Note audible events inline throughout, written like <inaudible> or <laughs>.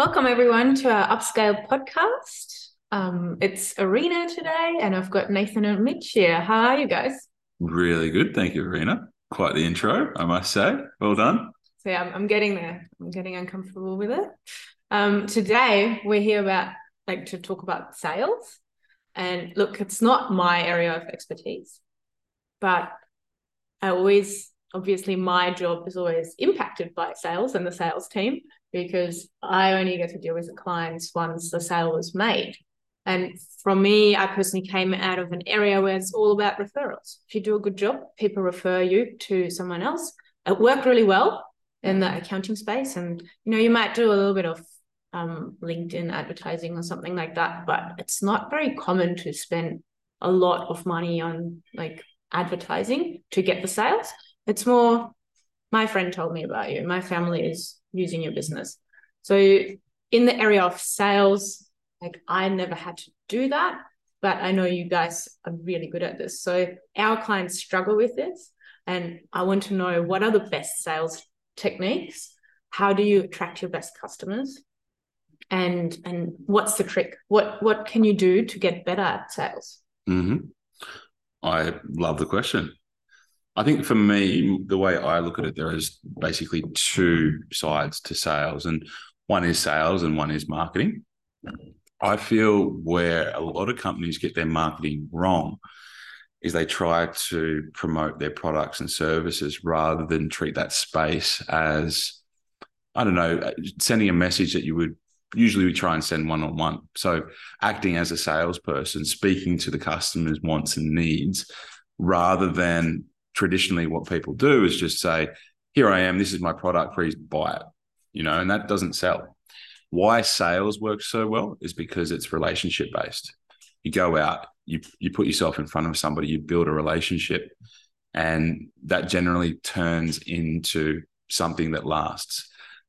Welcome, everyone, to our Upscale podcast. Um, it's Erina today, and I've got Nathan and Mitch here. How are you guys? Really good. Thank you, Erina. Quite the intro, I must say. Well done. So, yeah, I'm, I'm getting there. I'm getting uncomfortable with it. Um, today, we're here about like to talk about sales. And look, it's not my area of expertise, but I always, obviously, my job is always impacted by sales and the sales team because I only get to deal with the clients once the sale was made. And from me, I personally came out of an area where it's all about referrals. If you do a good job, people refer you to someone else. It worked really well in the accounting space. And, you know, you might do a little bit of um, LinkedIn advertising or something like that, but it's not very common to spend a lot of money on like advertising to get the sales. It's more, my friend told me about you. My family is using your business. So in the area of sales, like I never had to do that, but I know you guys are really good at this. So our clients struggle with this. And I want to know what are the best sales techniques? How do you attract your best customers? And and what's the trick? What what can you do to get better at sales? Mm-hmm. I love the question. I think for me, the way I look at it, there is basically two sides to sales, and one is sales and one is marketing. I feel where a lot of companies get their marketing wrong is they try to promote their products and services rather than treat that space as, I don't know, sending a message that you would usually we try and send one on one. So acting as a salesperson, speaking to the customer's wants and needs rather than traditionally what people do is just say, here I am, this is my product, please buy it. You know, and that doesn't sell. Why sales works so well is because it's relationship based. You go out, you you put yourself in front of somebody, you build a relationship, and that generally turns into something that lasts.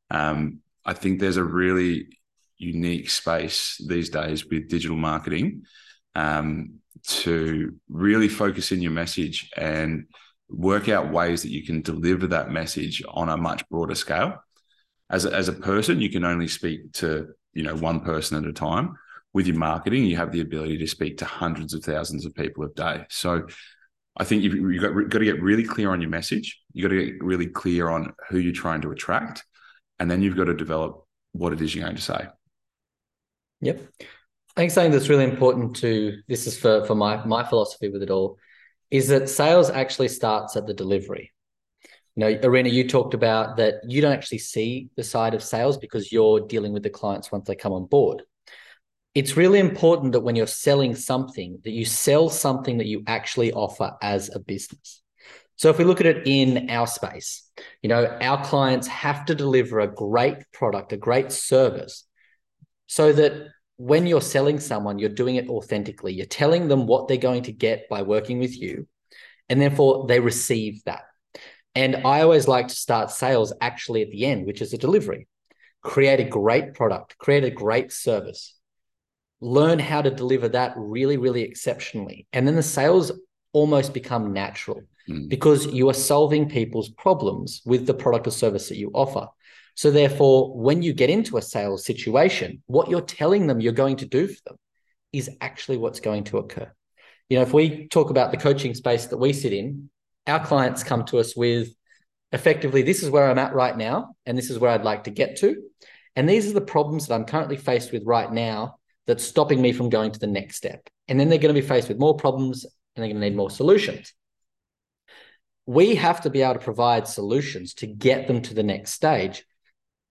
Um, I think there's a really unique space these days with digital marketing um, to really focus in your message and work out ways that you can deliver that message on a much broader scale. As a, as a person, you can only speak to you know one person at a time. With your marketing, you have the ability to speak to hundreds of thousands of people a day. So, I think you've, you've got, got to get really clear on your message. You've got to get really clear on who you're trying to attract, and then you've got to develop what it is you're going to say. Yep. I think something that's really important to this is for for my my philosophy with it all is that sales actually starts at the delivery. You know, Erina, you talked about that you don't actually see the side of sales because you're dealing with the clients once they come on board. It's really important that when you're selling something, that you sell something that you actually offer as a business. So if we look at it in our space, you know, our clients have to deliver a great product, a great service, so that when you're selling someone, you're doing it authentically. You're telling them what they're going to get by working with you, and therefore they receive that. And I always like to start sales actually at the end, which is a delivery. Create a great product, create a great service, learn how to deliver that really, really exceptionally. And then the sales almost become natural mm. because you are solving people's problems with the product or service that you offer. So, therefore, when you get into a sales situation, what you're telling them you're going to do for them is actually what's going to occur. You know, if we talk about the coaching space that we sit in, our clients come to us with effectively, this is where I'm at right now, and this is where I'd like to get to. And these are the problems that I'm currently faced with right now that's stopping me from going to the next step. And then they're going to be faced with more problems and they're going to need more solutions. We have to be able to provide solutions to get them to the next stage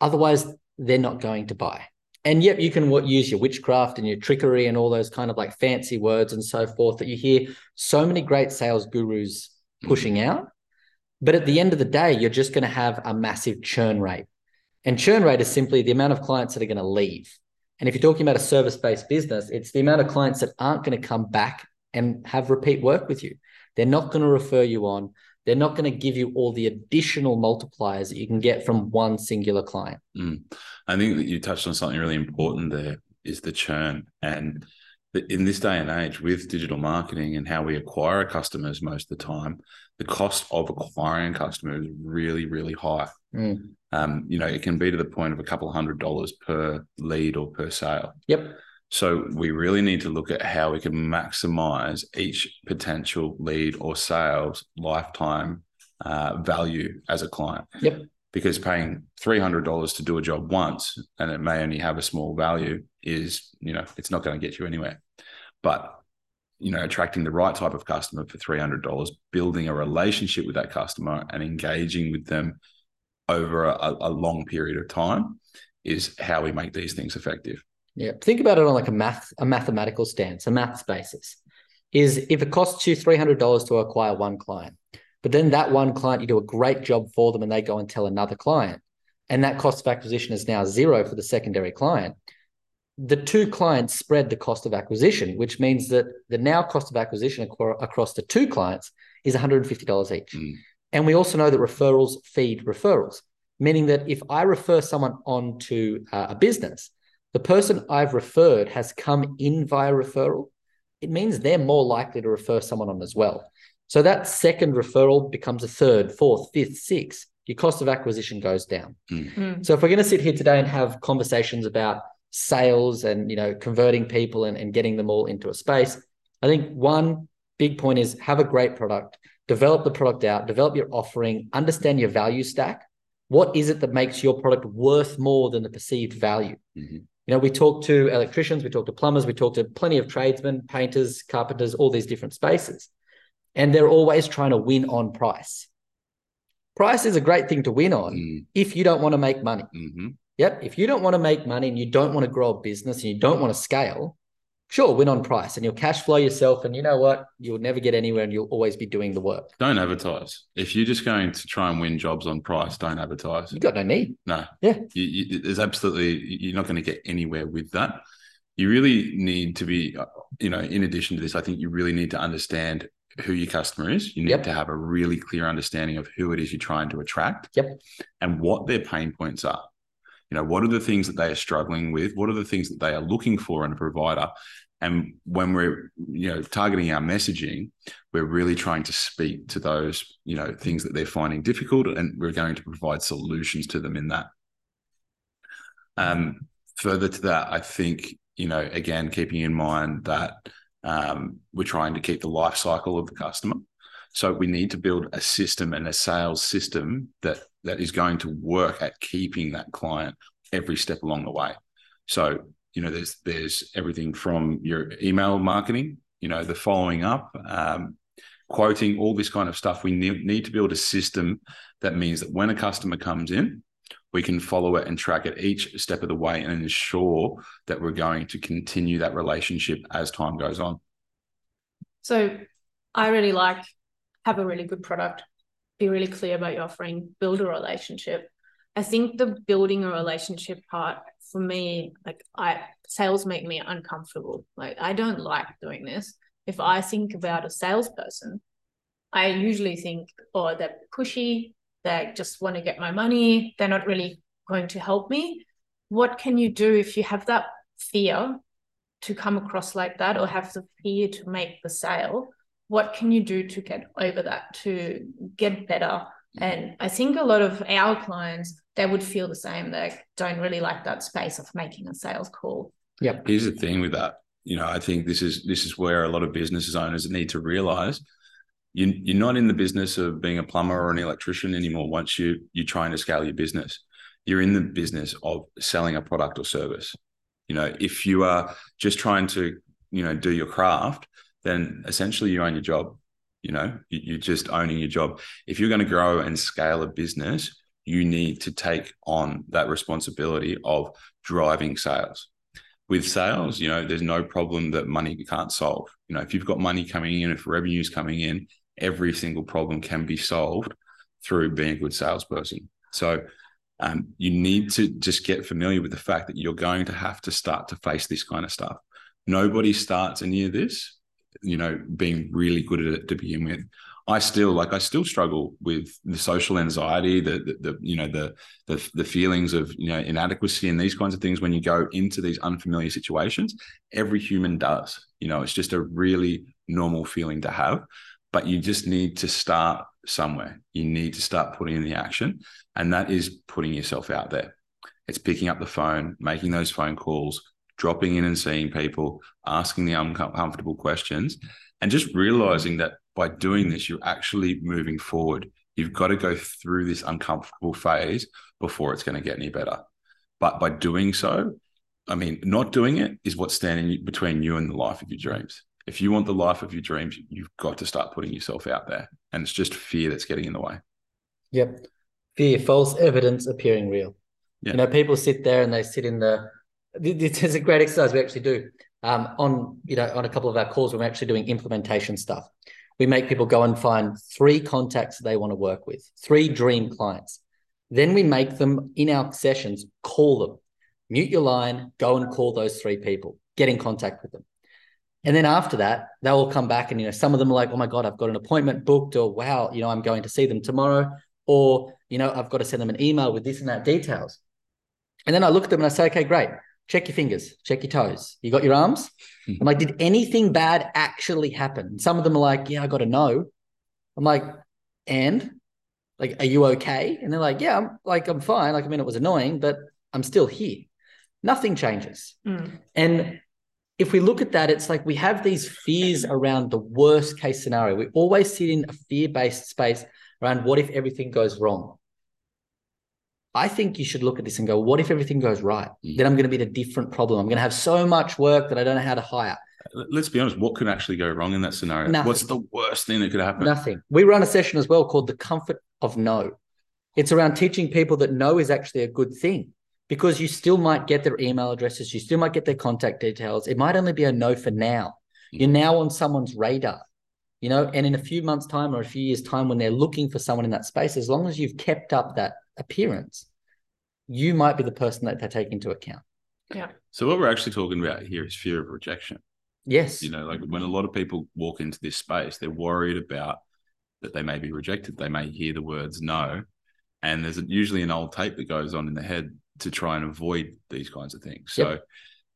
Otherwise, they're not going to buy. And yep, you can use your witchcraft and your trickery and all those kind of like fancy words and so forth that you hear so many great sales gurus pushing mm-hmm. out. But at the end of the day, you're just going to have a massive churn rate. And churn rate is simply the amount of clients that are going to leave. And if you're talking about a service based business, it's the amount of clients that aren't going to come back and have repeat work with you. They're not going to refer you on they're not going to give you all the additional multipliers that you can get from one singular client. Mm. I think that you touched on something really important there is the churn. And in this day and age, with digital marketing and how we acquire customers most of the time, the cost of acquiring customers is really, really high. Mm. Um, you know, it can be to the point of a couple hundred dollars per lead or per sale. Yep. So we really need to look at how we can maximize each potential lead or sales lifetime uh, value as a client. Yep. Because paying three hundred dollars to do a job once and it may only have a small value is, you know, it's not going to get you anywhere. But you know, attracting the right type of customer for three hundred dollars, building a relationship with that customer, and engaging with them over a, a long period of time is how we make these things effective. Yeah. Think about it on like a math, a mathematical stance, a maths basis. Is if it costs you $300 to acquire one client, but then that one client, you do a great job for them and they go and tell another client, and that cost of acquisition is now zero for the secondary client. The two clients spread the cost of acquisition, which means that the now cost of acquisition across the two clients is $150 each. Mm. And we also know that referrals feed referrals, meaning that if I refer someone on to uh, a business, the person I've referred has come in via referral, it means they're more likely to refer someone on as well. So that second referral becomes a third, fourth, fifth, sixth. Your cost of acquisition goes down. Mm. Mm. So if we're going to sit here today and have conversations about sales and you know converting people and, and getting them all into a space, I think one big point is have a great product, develop the product out, develop your offering, understand your value stack. What is it that makes your product worth more than the perceived value? Mm-hmm. You know, we talk to electricians, we talk to plumbers, we talk to plenty of tradesmen, painters, carpenters, all these different spaces. And they're always trying to win on price. Price is a great thing to win on Mm. if you don't want to make money. Mm-hmm. Yep. If you don't want to make money and you don't want to grow a business and you don't want to scale, sure, win on price and you'll cash flow yourself. And you know what? You'll never get anywhere and you'll always be doing the work. Don't advertise. If you're just going to try and win jobs on price, don't advertise. You've got no need. No. Yeah. You, you, there's absolutely, you're not going to get anywhere with that. You really need to be, you know, in addition to this, I think you really need to understand who your customer is. You need Yep. to have a really clear understanding of who it is you're trying to attract Yep. and what their pain points are. You know, what are the things that they are struggling with? What are the things that they are looking for in a provider? And when we're, you know, targeting our messaging, we're really trying to speak to those, you know, things that they're finding difficult, and we're going to provide solutions to them in that. Um, further to that, I think, you know, again, keeping in mind that um, we're trying to keep the life cycle of the customer. So we need to build a system and a sales system that that is going to work at keeping that client every step along the way. So you know, there's there's everything from your email marketing, you know, the following up, um, quoting, all this kind of stuff. We need, need to build a system that means that when a customer comes in, we can follow it and track it each step of the way and ensure that we're going to continue that relationship as time goes on. So I really like have a really good product, be really clear about your offering, build a relationship. I think the building a relationship part for me, like I sales make me uncomfortable. Like I don't like doing this. If I think about a salesperson, I usually think, oh, they're pushy, they just want to get my money, they're not really going to help me. What can you do if you have that fear to come across like that or have the fear to make the sale? What can you do to get over that, to get better? And I think a lot of our clients, they would feel the same. They don't really like that space of making a sales call. Yep. Here's the thing with that. You know, I think this is this is where a lot of businesses owners need to realize you, you're not in the business of being a plumber or an electrician anymore. Once you you're trying to scale your business, you're in the business of selling a product or service. You know, if you are just trying to you know do your craft, then essentially you own your job. You know, you- you're just owning your job. If you're going to grow and scale a business, you need to take on that responsibility of driving sales. With sales, you know, there's no problem that money can't solve. You know, if you've got money coming in, if revenue's coming in, every single problem can be solved through being a good salesperson. So um, you need to just get familiar with the fact that you're going to have to start to face this kind of stuff. Nobody starts any of this, you know, being really good at it to begin with. I still like I still struggle with the social anxiety, the the, the you know the, the the feelings of you know inadequacy and these kinds of things when you go into these unfamiliar situations. Every human does. You know, it's just a really normal feeling to have. but you just need to start somewhere. You need to start putting in the action, and that is putting yourself out there. It's picking up the phone, making those phone calls, dropping in and seeing people, asking the uncomfortable questions, and just realizing that by doing this, you're actually moving forward. You've got to go through this uncomfortable phase before it's going to get any better. But by doing so, I mean, not doing it is what's standing between you and the life of your dreams. If you want the life of your dreams, you've got to start putting yourself out there. And it's just fear that's getting in the way. Yep. Fear, false evidence appearing real. Yeah. You know, people sit there and they sit in the. This is a great exercise we actually do um, on you know on a couple of our calls. We're actually doing implementation stuff. We make people go and find three contacts they want to work with, three dream clients. Then we make them in our sessions call them, mute your line, go and call those three people, get in contact with them. And then after that, they'll come back and, you know, some of them are like, oh my God, I've got an appointment booked, or wow, you know, I'm going to see them tomorrow, or, you know, I've got to send them an email with this and that details. And then I look at them and I say, okay, great. Check your fingers, check your toes. You got your arms? I'm like, did anything bad actually happen? Some of them are like, yeah, I got to know. I'm like, and like, are you okay? And they're like, yeah, I'm like, I'm fine. Like, I mean, it was annoying, but I'm still here. Nothing changes. Mm. And if we look at that, it's like we have these fears around the worst case scenario. We always sit in a fear based space around what if everything goes wrong. I think you should look at this and go, what if everything goes right? Mm. Then I'm going to be in a different problem. I'm going to have so much work that I don't know how to hire. Let's be honest, what could actually go wrong in that scenario? Nothing. What's the worst thing that could happen? Nothing. We run a session as well called The Comfort of No. It's around teaching people that no is actually a good thing because you still might get their email addresses, you still might get their contact details. It might only be a no for now. You're now on someone's radar, you know, and in a few months' time or a few years' time, when they're looking for someone in that space, as long as you've kept up that appearance, you might be the person that they take into account. Yeah. So what we're actually talking about here is fear of rejection. Yes. You know, like when a lot of people walk into this space, they're worried about that they may be rejected. They may hear the words no. And there's usually an old tape that goes on in the head to try and avoid these kinds of things. So yep.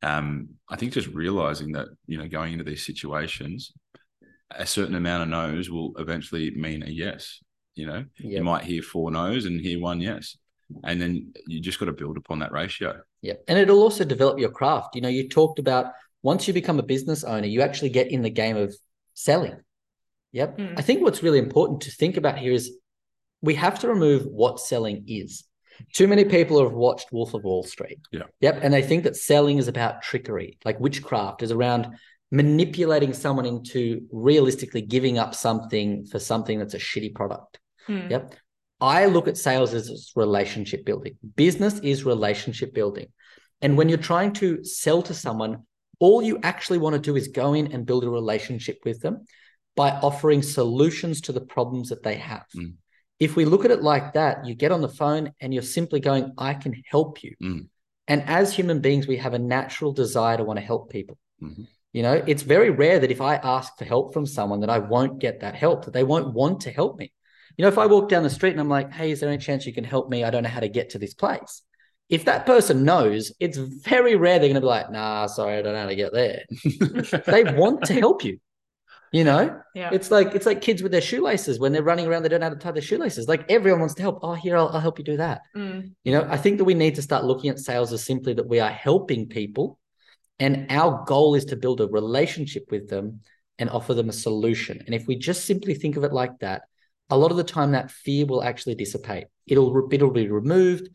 um, I think just realizing that, you know, going into these situations, a certain amount of no's will eventually mean a yes. You know, yep. you might hear four no's and hear one yes. And then you just got to build upon that ratio. Yeah. And it'll also develop your craft. You know, you talked about once you become a business owner, you actually get in the game of selling. Yep. Mm. I think what's really important to think about here is we have to remove what selling is. Too many people have watched Wolf of Wall Street. Yeah. Yep. And they think that selling is about trickery, like witchcraft is around manipulating someone into realistically giving up something for something that's a shitty product. Mm. Yep. I look at sales as relationship building. Business is relationship building. And when you're trying to sell to someone, all you actually want to do is go in and build a relationship with them by offering solutions to the problems that they have. Mm if we look at it like that, you get on the phone and you're simply going, I can help you. Mm. And as human beings, we have a natural desire to want to help people. Mm-hmm. You know, it's very rare that if I ask for help from someone that I won't get that help, that they won't want to help me. You know, if I walk down the street and I'm like, hey, is there any chance you can help me? I don't know how to get to this place. If that person knows, it's very rare they're going to be like, nah, sorry, I don't know how to get there. <laughs> they want to help you. You know, yeah. It's like it's like kids with their shoelaces when they're running around, they don't know how to tie their shoelaces. Like everyone wants to help. Oh, here I'll, I'll help you do that. Mm. You know, I think that we need to start looking at sales as simply that we are helping people, and our goal is to build a relationship with them and offer them a solution. And if we just simply think of it like that, a lot of the time that fear will actually dissipate. It'll it'll be removed.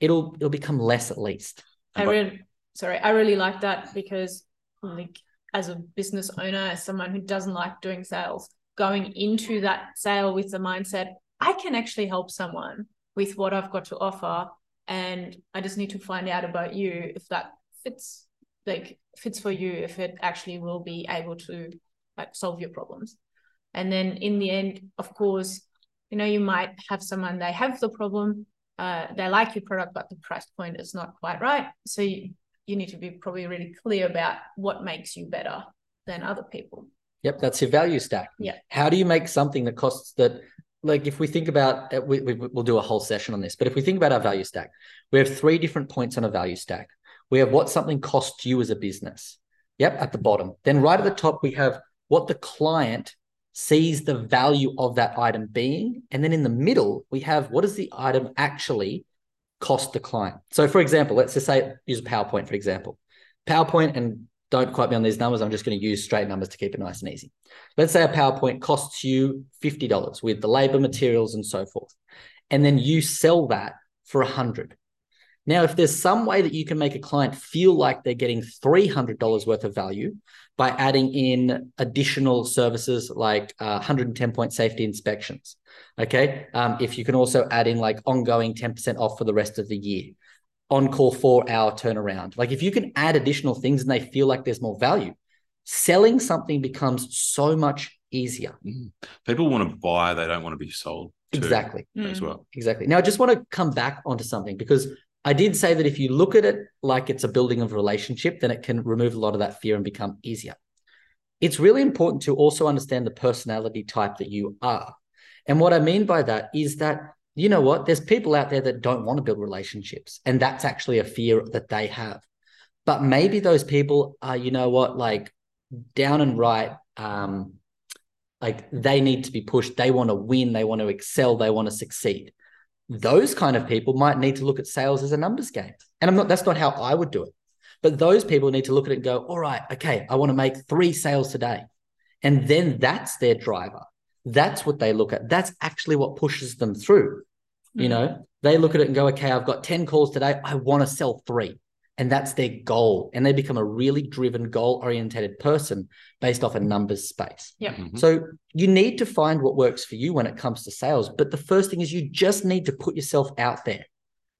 It'll it'll become less at least. I really sorry, I really like that because like as a business owner, as someone who doesn't like doing sales, going into that sale with the mindset, I can actually help someone with what I've got to offer. And I just need to find out about you if that fits, like fits for you, if it actually will be able to like solve your problems. And then in the end, of course, you know, you might have someone, they have the problem, uh, they like your product, but the price point is not quite right. So you, you need to be probably really clear about what makes you better than other people. Yep, that's your value stack. Yeah. How do you make something that costs that? Like if we think about, uh, we, we, we'll do a whole session on this, but if we think about our value stack, we have three different points on a value stack. We have what something costs you as a business. Yep, at the bottom. Then right at the top, we have what the client sees the value of that item being. And then in the middle, we have what does the item actually cost the client? So, for example, let's just say use PowerPoint, for example. PowerPoint, and don't quote me on these numbers, I'm just going to use straight numbers to keep it nice and easy. Let's say a PowerPoint costs you $50 with the labor, materials, and so forth. And then you sell that for 100 now, if there's some way that you can make a client feel like they're getting $300 worth of value by adding in additional services like uh, 110 point safety inspections, okay? Um, if you can also add in like ongoing 10% off for the rest of the year, on call four hour turnaround. Like if you can add additional things and they feel like there's more value, selling something becomes so much easier. Mm. People want to buy, they don't want to be sold. Exactly. As well. Exactly. Now, I just want to come back onto something because I did say that if you look at it like it's a building of relationship, then it can remove a lot of that fear and become easier. It's really important to also understand the personality type that you are. And what I mean by that is that, you know what, there's people out there that don't want to build relationships. And that's actually a fear that they have. But maybe those people are, you know what, like down and right, um, like they need to be pushed. They want to win. They want to excel. They want to succeed those kind of people might need to look at sales as a numbers game. And I'm not, that's not how I would do it. But those people need to look at it and go, all right, okay, I want to make three sales today. And then that's their driver. That's what they look at. That's actually what pushes them through. Mm-hmm. You know, they look at it and go, okay, I've got 10 calls today. I want to sell three and that's their goal and they become a really driven goal oriented person based off a numbers space yeah mm-hmm. so you need to find what works for you when it comes to sales but the first thing is you just need to put yourself out there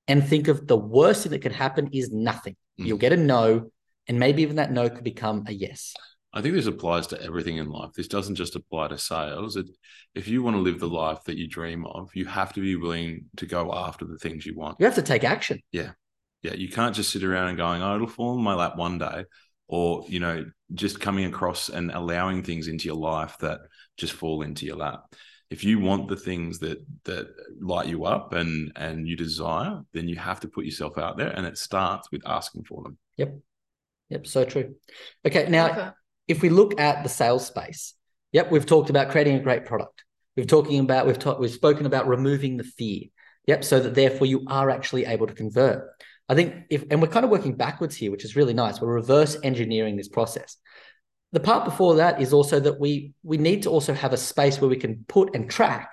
and think of the worst thing that could happen is nothing mm-hmm. you'll get a no and maybe even that no could become a yes I think this applies to everything in life. This doesn't just apply to sales. It, if you want to live the life that you dream of, you have to be willing to go after the things you want. You have to take action. Yeah. Yeah, you can't just sit around and going, "Oh, it'll fall in my lap one day," or you know, just coming across and allowing things into your life that just fall into your lap. If you want the things that that light you up and and you desire, then you have to put yourself out there, and it starts with asking for them. Yep, yep, so true. Okay, now okay. if we look at the sales space, yep, we've talked about creating a great product. We've talking about we've talked we've spoken about removing the fear. Yep, so that therefore you are actually able to convert. I think if, and we're kind of working backwards here, which is really nice. We're reverse engineering this process. The part before that is also that we we need to also have a space where we can put and track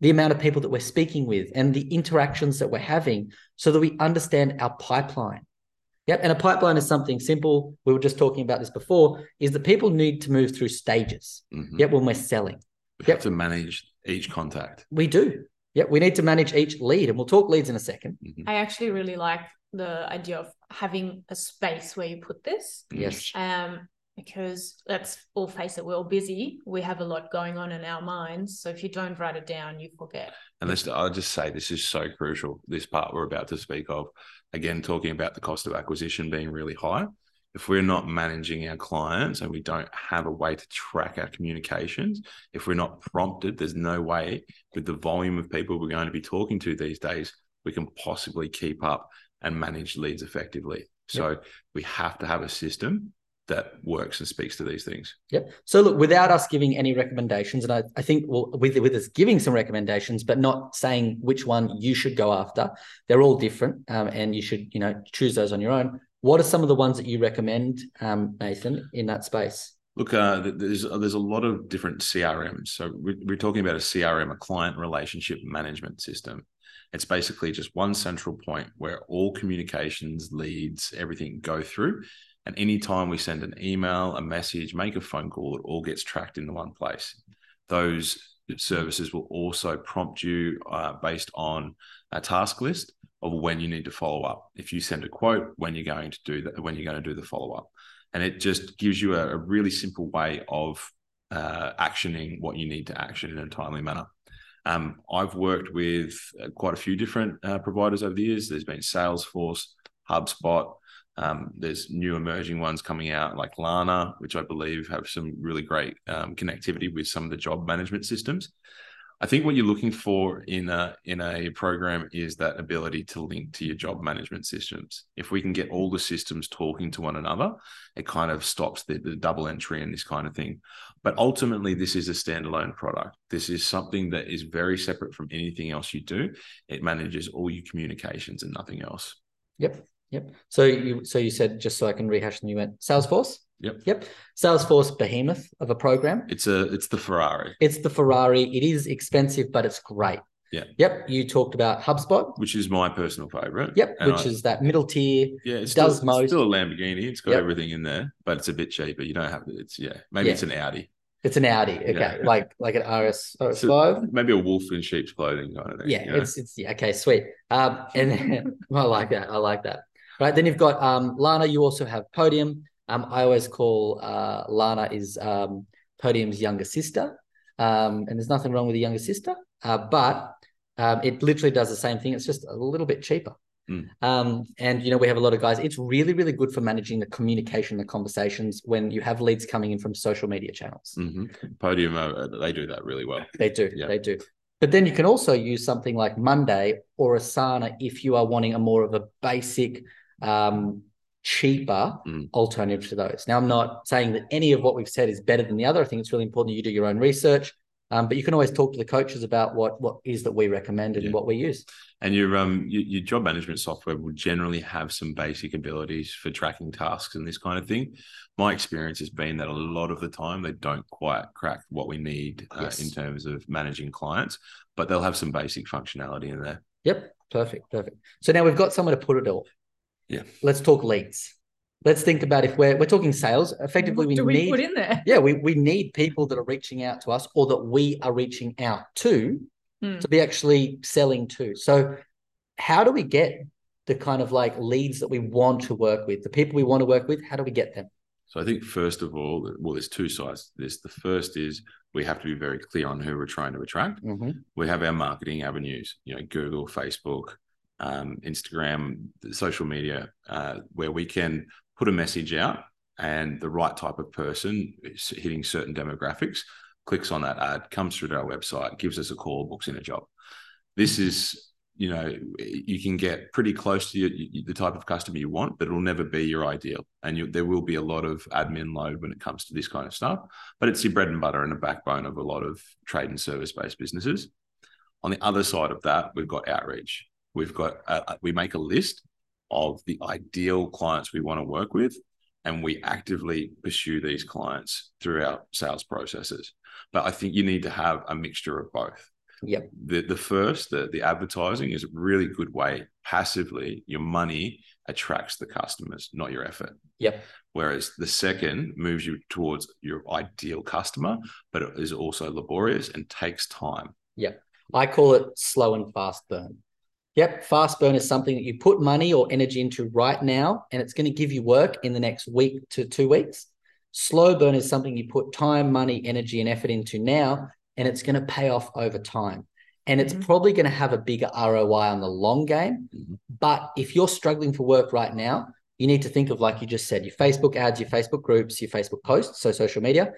the amount of people that we're speaking with and the interactions that we're having so that we understand our pipeline. Yep. And a pipeline is something simple. We were just talking about this before, is that people need to move through stages. Mm-hmm. Yep, when we're selling. We yep. have to manage each contact. We do. Yeah, we need to manage each lead, and we'll talk leads in a 2nd mm-hmm. I actually really like the idea of having a space where you put this. Yes. Um, because let's all face it, we're all busy. We have a lot going on in our minds. So if you don't write it down, you forget. And this, I'll just say this is so crucial. This part we're about to speak of, again, talking about the cost of acquisition being really high if we're not managing our clients and we don't have a way to track our communications, if we're not prompted, there's no way with the volume of people we're going to be talking to these days, we can possibly keep up and manage leads effectively. So yep. we have to have a system that works and speaks to these things. Yep. So look, without us giving any recommendations, and I, I think well, with with us giving some recommendations, but not saying which one you should go after, they're all different, um, and you should you know choose those on your own. What are some of the ones that you recommend, um, Nathan, in that space? Look, uh, there's there's a lot of different CRMs. So we're, we're talking about a CRM, a client relationship management system. It's basically just one central point where all communications, leads, everything go through. And anytime we send an email, a message, make a phone call, it all gets tracked into one place. Those services will also prompt you uh, based on a task list of when you need to follow up. If you send a quote, when you're going to do that, when you're going to do the follow up, and it just gives you a, a really simple way of uh, actioning what you need to action in a timely manner. Um, I've worked with uh, quite a few different uh, providers over the years. There's been Salesforce, HubSpot. Um, there's new emerging ones coming out like Lana, which I believe have some really great um, connectivity with some of the job management systems. I think what you're looking for in a in a program is that ability to link to your job management systems. If we can get all the systems talking to one another, it kind of stops the, the double entry and this kind of thing. But ultimately, this is a standalone product. This is something that is very separate from anything else you do. It manages all your communications and nothing else. Yep. Yep. So you so you said just so I can rehash and you went Salesforce. Yep. Yep. Salesforce behemoth of a program. It's a it's the Ferrari. It's the Ferrari. It is expensive, but it's great. Yeah. Yep. You talked about HubSpot. Which is my personal favorite. Yep. And which I- is that middle tier. yeah, it's does still, most. It's still a Lamborghini. It's got Yep. everything in there, but it's a bit cheaper. You don't have it's yeah. Maybe Yeah. it's an Audi. It's an Audi. Okay. Yeah. <laughs> Like like an RS RS5. maybe a wolf in sheep's clothing kind of thing. Yeah, you know? it's it's yeah, okay, sweet. Um, and <laughs> I like that. I like that. Right. Then you've got um Lana. You also have Podium. Um, I always call uh Lana is um Podium's younger sister. Um, and there's nothing wrong with a younger sister. Uh, but um, it literally does the same thing. It's just a little bit cheaper. Mm. Um, and you know we have a lot of guys. It's really really good for managing the communication, the conversations when you have leads coming in from social media channels. Mhm. Podium, uh, they do that really well. They do. Yeah. They do. But then you can also use something like Monday or Asana if you are wanting a more of a basic, um, cheaper Mm. alternative to those. Now, I'm not saying that any of what we've said is better than the other. I think it's really important that you do your own research. Um, but you can always talk to the coaches about what what is that we recommend and Yeah. what we use. And your um your, your job management software will generally have some basic abilities for tracking tasks and this kind of thing. My experience has been that a lot of the time they don't quite crack what we need uh, Yes. in terms of managing clients, but they'll have some basic functionality in there. Yep, perfect, perfect. So now we've got somewhere to put it all. Yeah. Let's talk leads. Let's think about if we're we're talking sales. Effectively, we do we need put in there? yeah, we, we need people that are reaching out to us or that we are reaching out to Hmm. to be actually selling to. So, how do we get the kind of like leads that we want to work with, the people we want to work with? How do we get them? So I think first of all, well, there's two sides to this. The first is we have to be very clear on who we're trying to attract. we have our marketing avenues, you know, Google, Facebook, um, Instagram, social media, uh, where we can put a message out and the right type of person hitting certain demographics clicks on that ad, comes through to our website, gives us a call, books in a job. This is, you know, you can get pretty close to your, the type of customer you want, but it'll never be your ideal. And you, there will be a lot of admin load when it comes to this kind of stuff, but it's your bread and butter and a backbone of a lot of trade and service based businesses. On the other side of that, we've got outreach. We've got uh, we make a list of the ideal clients we want to work with, and we actively pursue these clients through our sales processes. But I think you need to have a mixture of both. Yep. The the first, the the advertising is a really good way. Passively, your money attracts the customers, not your effort. Yep. Whereas the second moves you towards your ideal customer, but it is also laborious and takes time. Yep. I call it slow and fast burn. Yep, fast burn is something that you put money or energy into right now, and it's going to give you work in the next week to two weeks. Slow burn is something you put time, money, energy, and effort into now, and it's going to pay off over time. And it's Mhm. probably going to have a bigger ROI on the long game. Mhm. But if you're struggling for work right now, you need to think of, like you just said, your Facebook ads, your Facebook groups, your Facebook posts, so social media,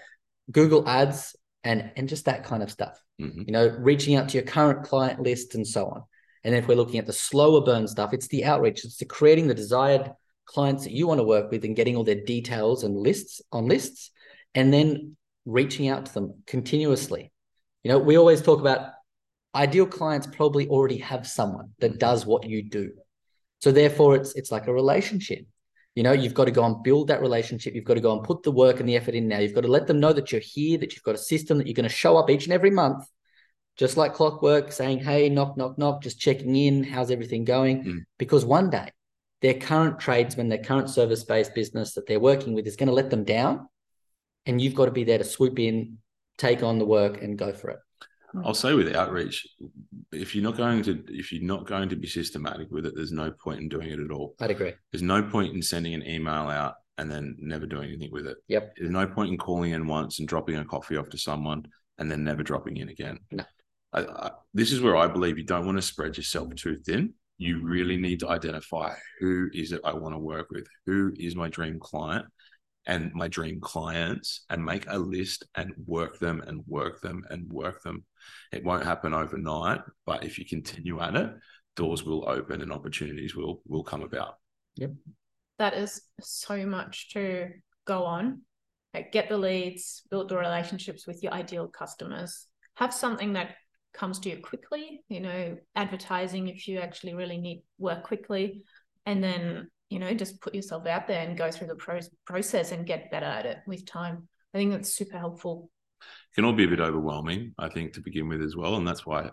Google ads, and, and just that kind of stuff Mhm. you know, reaching out to your current client list and so on. And then if we're looking at the slower burn stuff, it's the outreach, it's the creating the desired clients that you want to work with and getting all their details and lists on lists, and then reaching out to them continuously. You know, we always talk about ideal clients probably already have someone that mm-hmm. does what you do. So therefore it's it's like a relationship. You know, you've got to go and build that relationship. You've got to go and put the work and the effort in now. You've got to let them know that you're here, that you've got a system, that you're going to show up each and every month, just like clockwork, saying, hey, knock, knock, knock, just checking in. How's everything going? Mm. Because one day their current tradesman, their current service based business that they're working with is going to let them down. And you've got to be there to swoop in, take on the work and go for it. I'll say with outreach, if you're not going to if you're not going to be systematic with it, there's no point in doing it at all. I'd agree. There's no point in sending an email out and then never doing anything with it. Yep. There's no point in calling in once and dropping a coffee off to someone and then never dropping in again. No. I, I, this is where I believe you don't want to spread yourself too thin. You really need to identify who is it I want to work with, who is my dream client, and my dream clients, and make a list and work them and work them and work them. It won't happen overnight, but if you continue at it, doors will open and opportunities will will come about. Yep. That is so much to go on. Like get the leads, build the relationships with your ideal customers, have something that comes to you quickly, you know, advertising if you actually really need work quickly, and then, you know, just put yourself out there and go through the pro- process and get better at it with time. I think that's super helpful. It can all be a bit overwhelming, I think, to begin with as well. And that's why,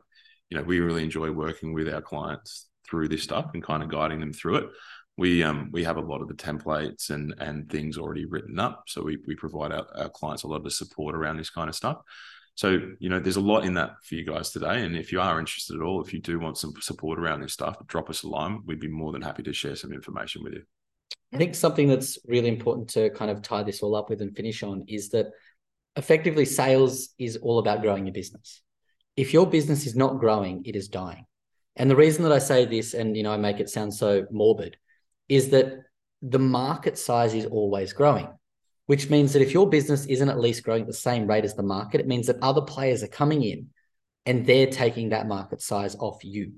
you know, we really enjoy working with our clients through this stuff and kind of guiding them through it we um we have a lot of the templates and and things already written up so we, we provide our, our clients a lot of the support around this kind of stuff so you know there's a lot in that for you guys today. And if you are interested at all if you do want some support around this stuff drop us a line. We'd be more than happy to share some information with you. I think something that's really important to kind of tie this all up with and finish on is that effectively sales is all about growing your business. If your business is not growing it is dying. And the reason that i say this and you know i make it sound so morbid is that the market size is always growing, which means that if your business isn't at least growing at the same rate as the market, it means that other players are coming in and they're taking that market size off you.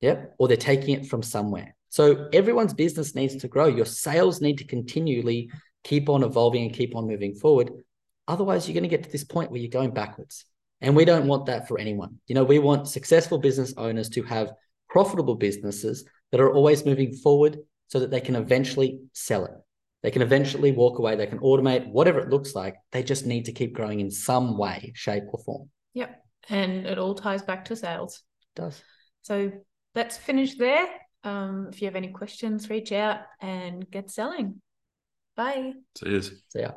Yep. Or they're taking it from somewhere. So everyone's business needs to grow. Your sales need to continually keep on evolving and keep on moving forward. Otherwise, you're going to get to this point where you're going backwards. And we don't want that for anyone. You know, we want successful business owners to have profitable businesses that are always moving forward so that they can eventually sell it. They can eventually walk away, they can automate whatever it looks like. They just need to keep growing in some way, shape, or form. Yep. And it all ties back to sales. It does. So let's finish there. Um, if you have any questions, reach out and get selling. Bye. See you. See ya.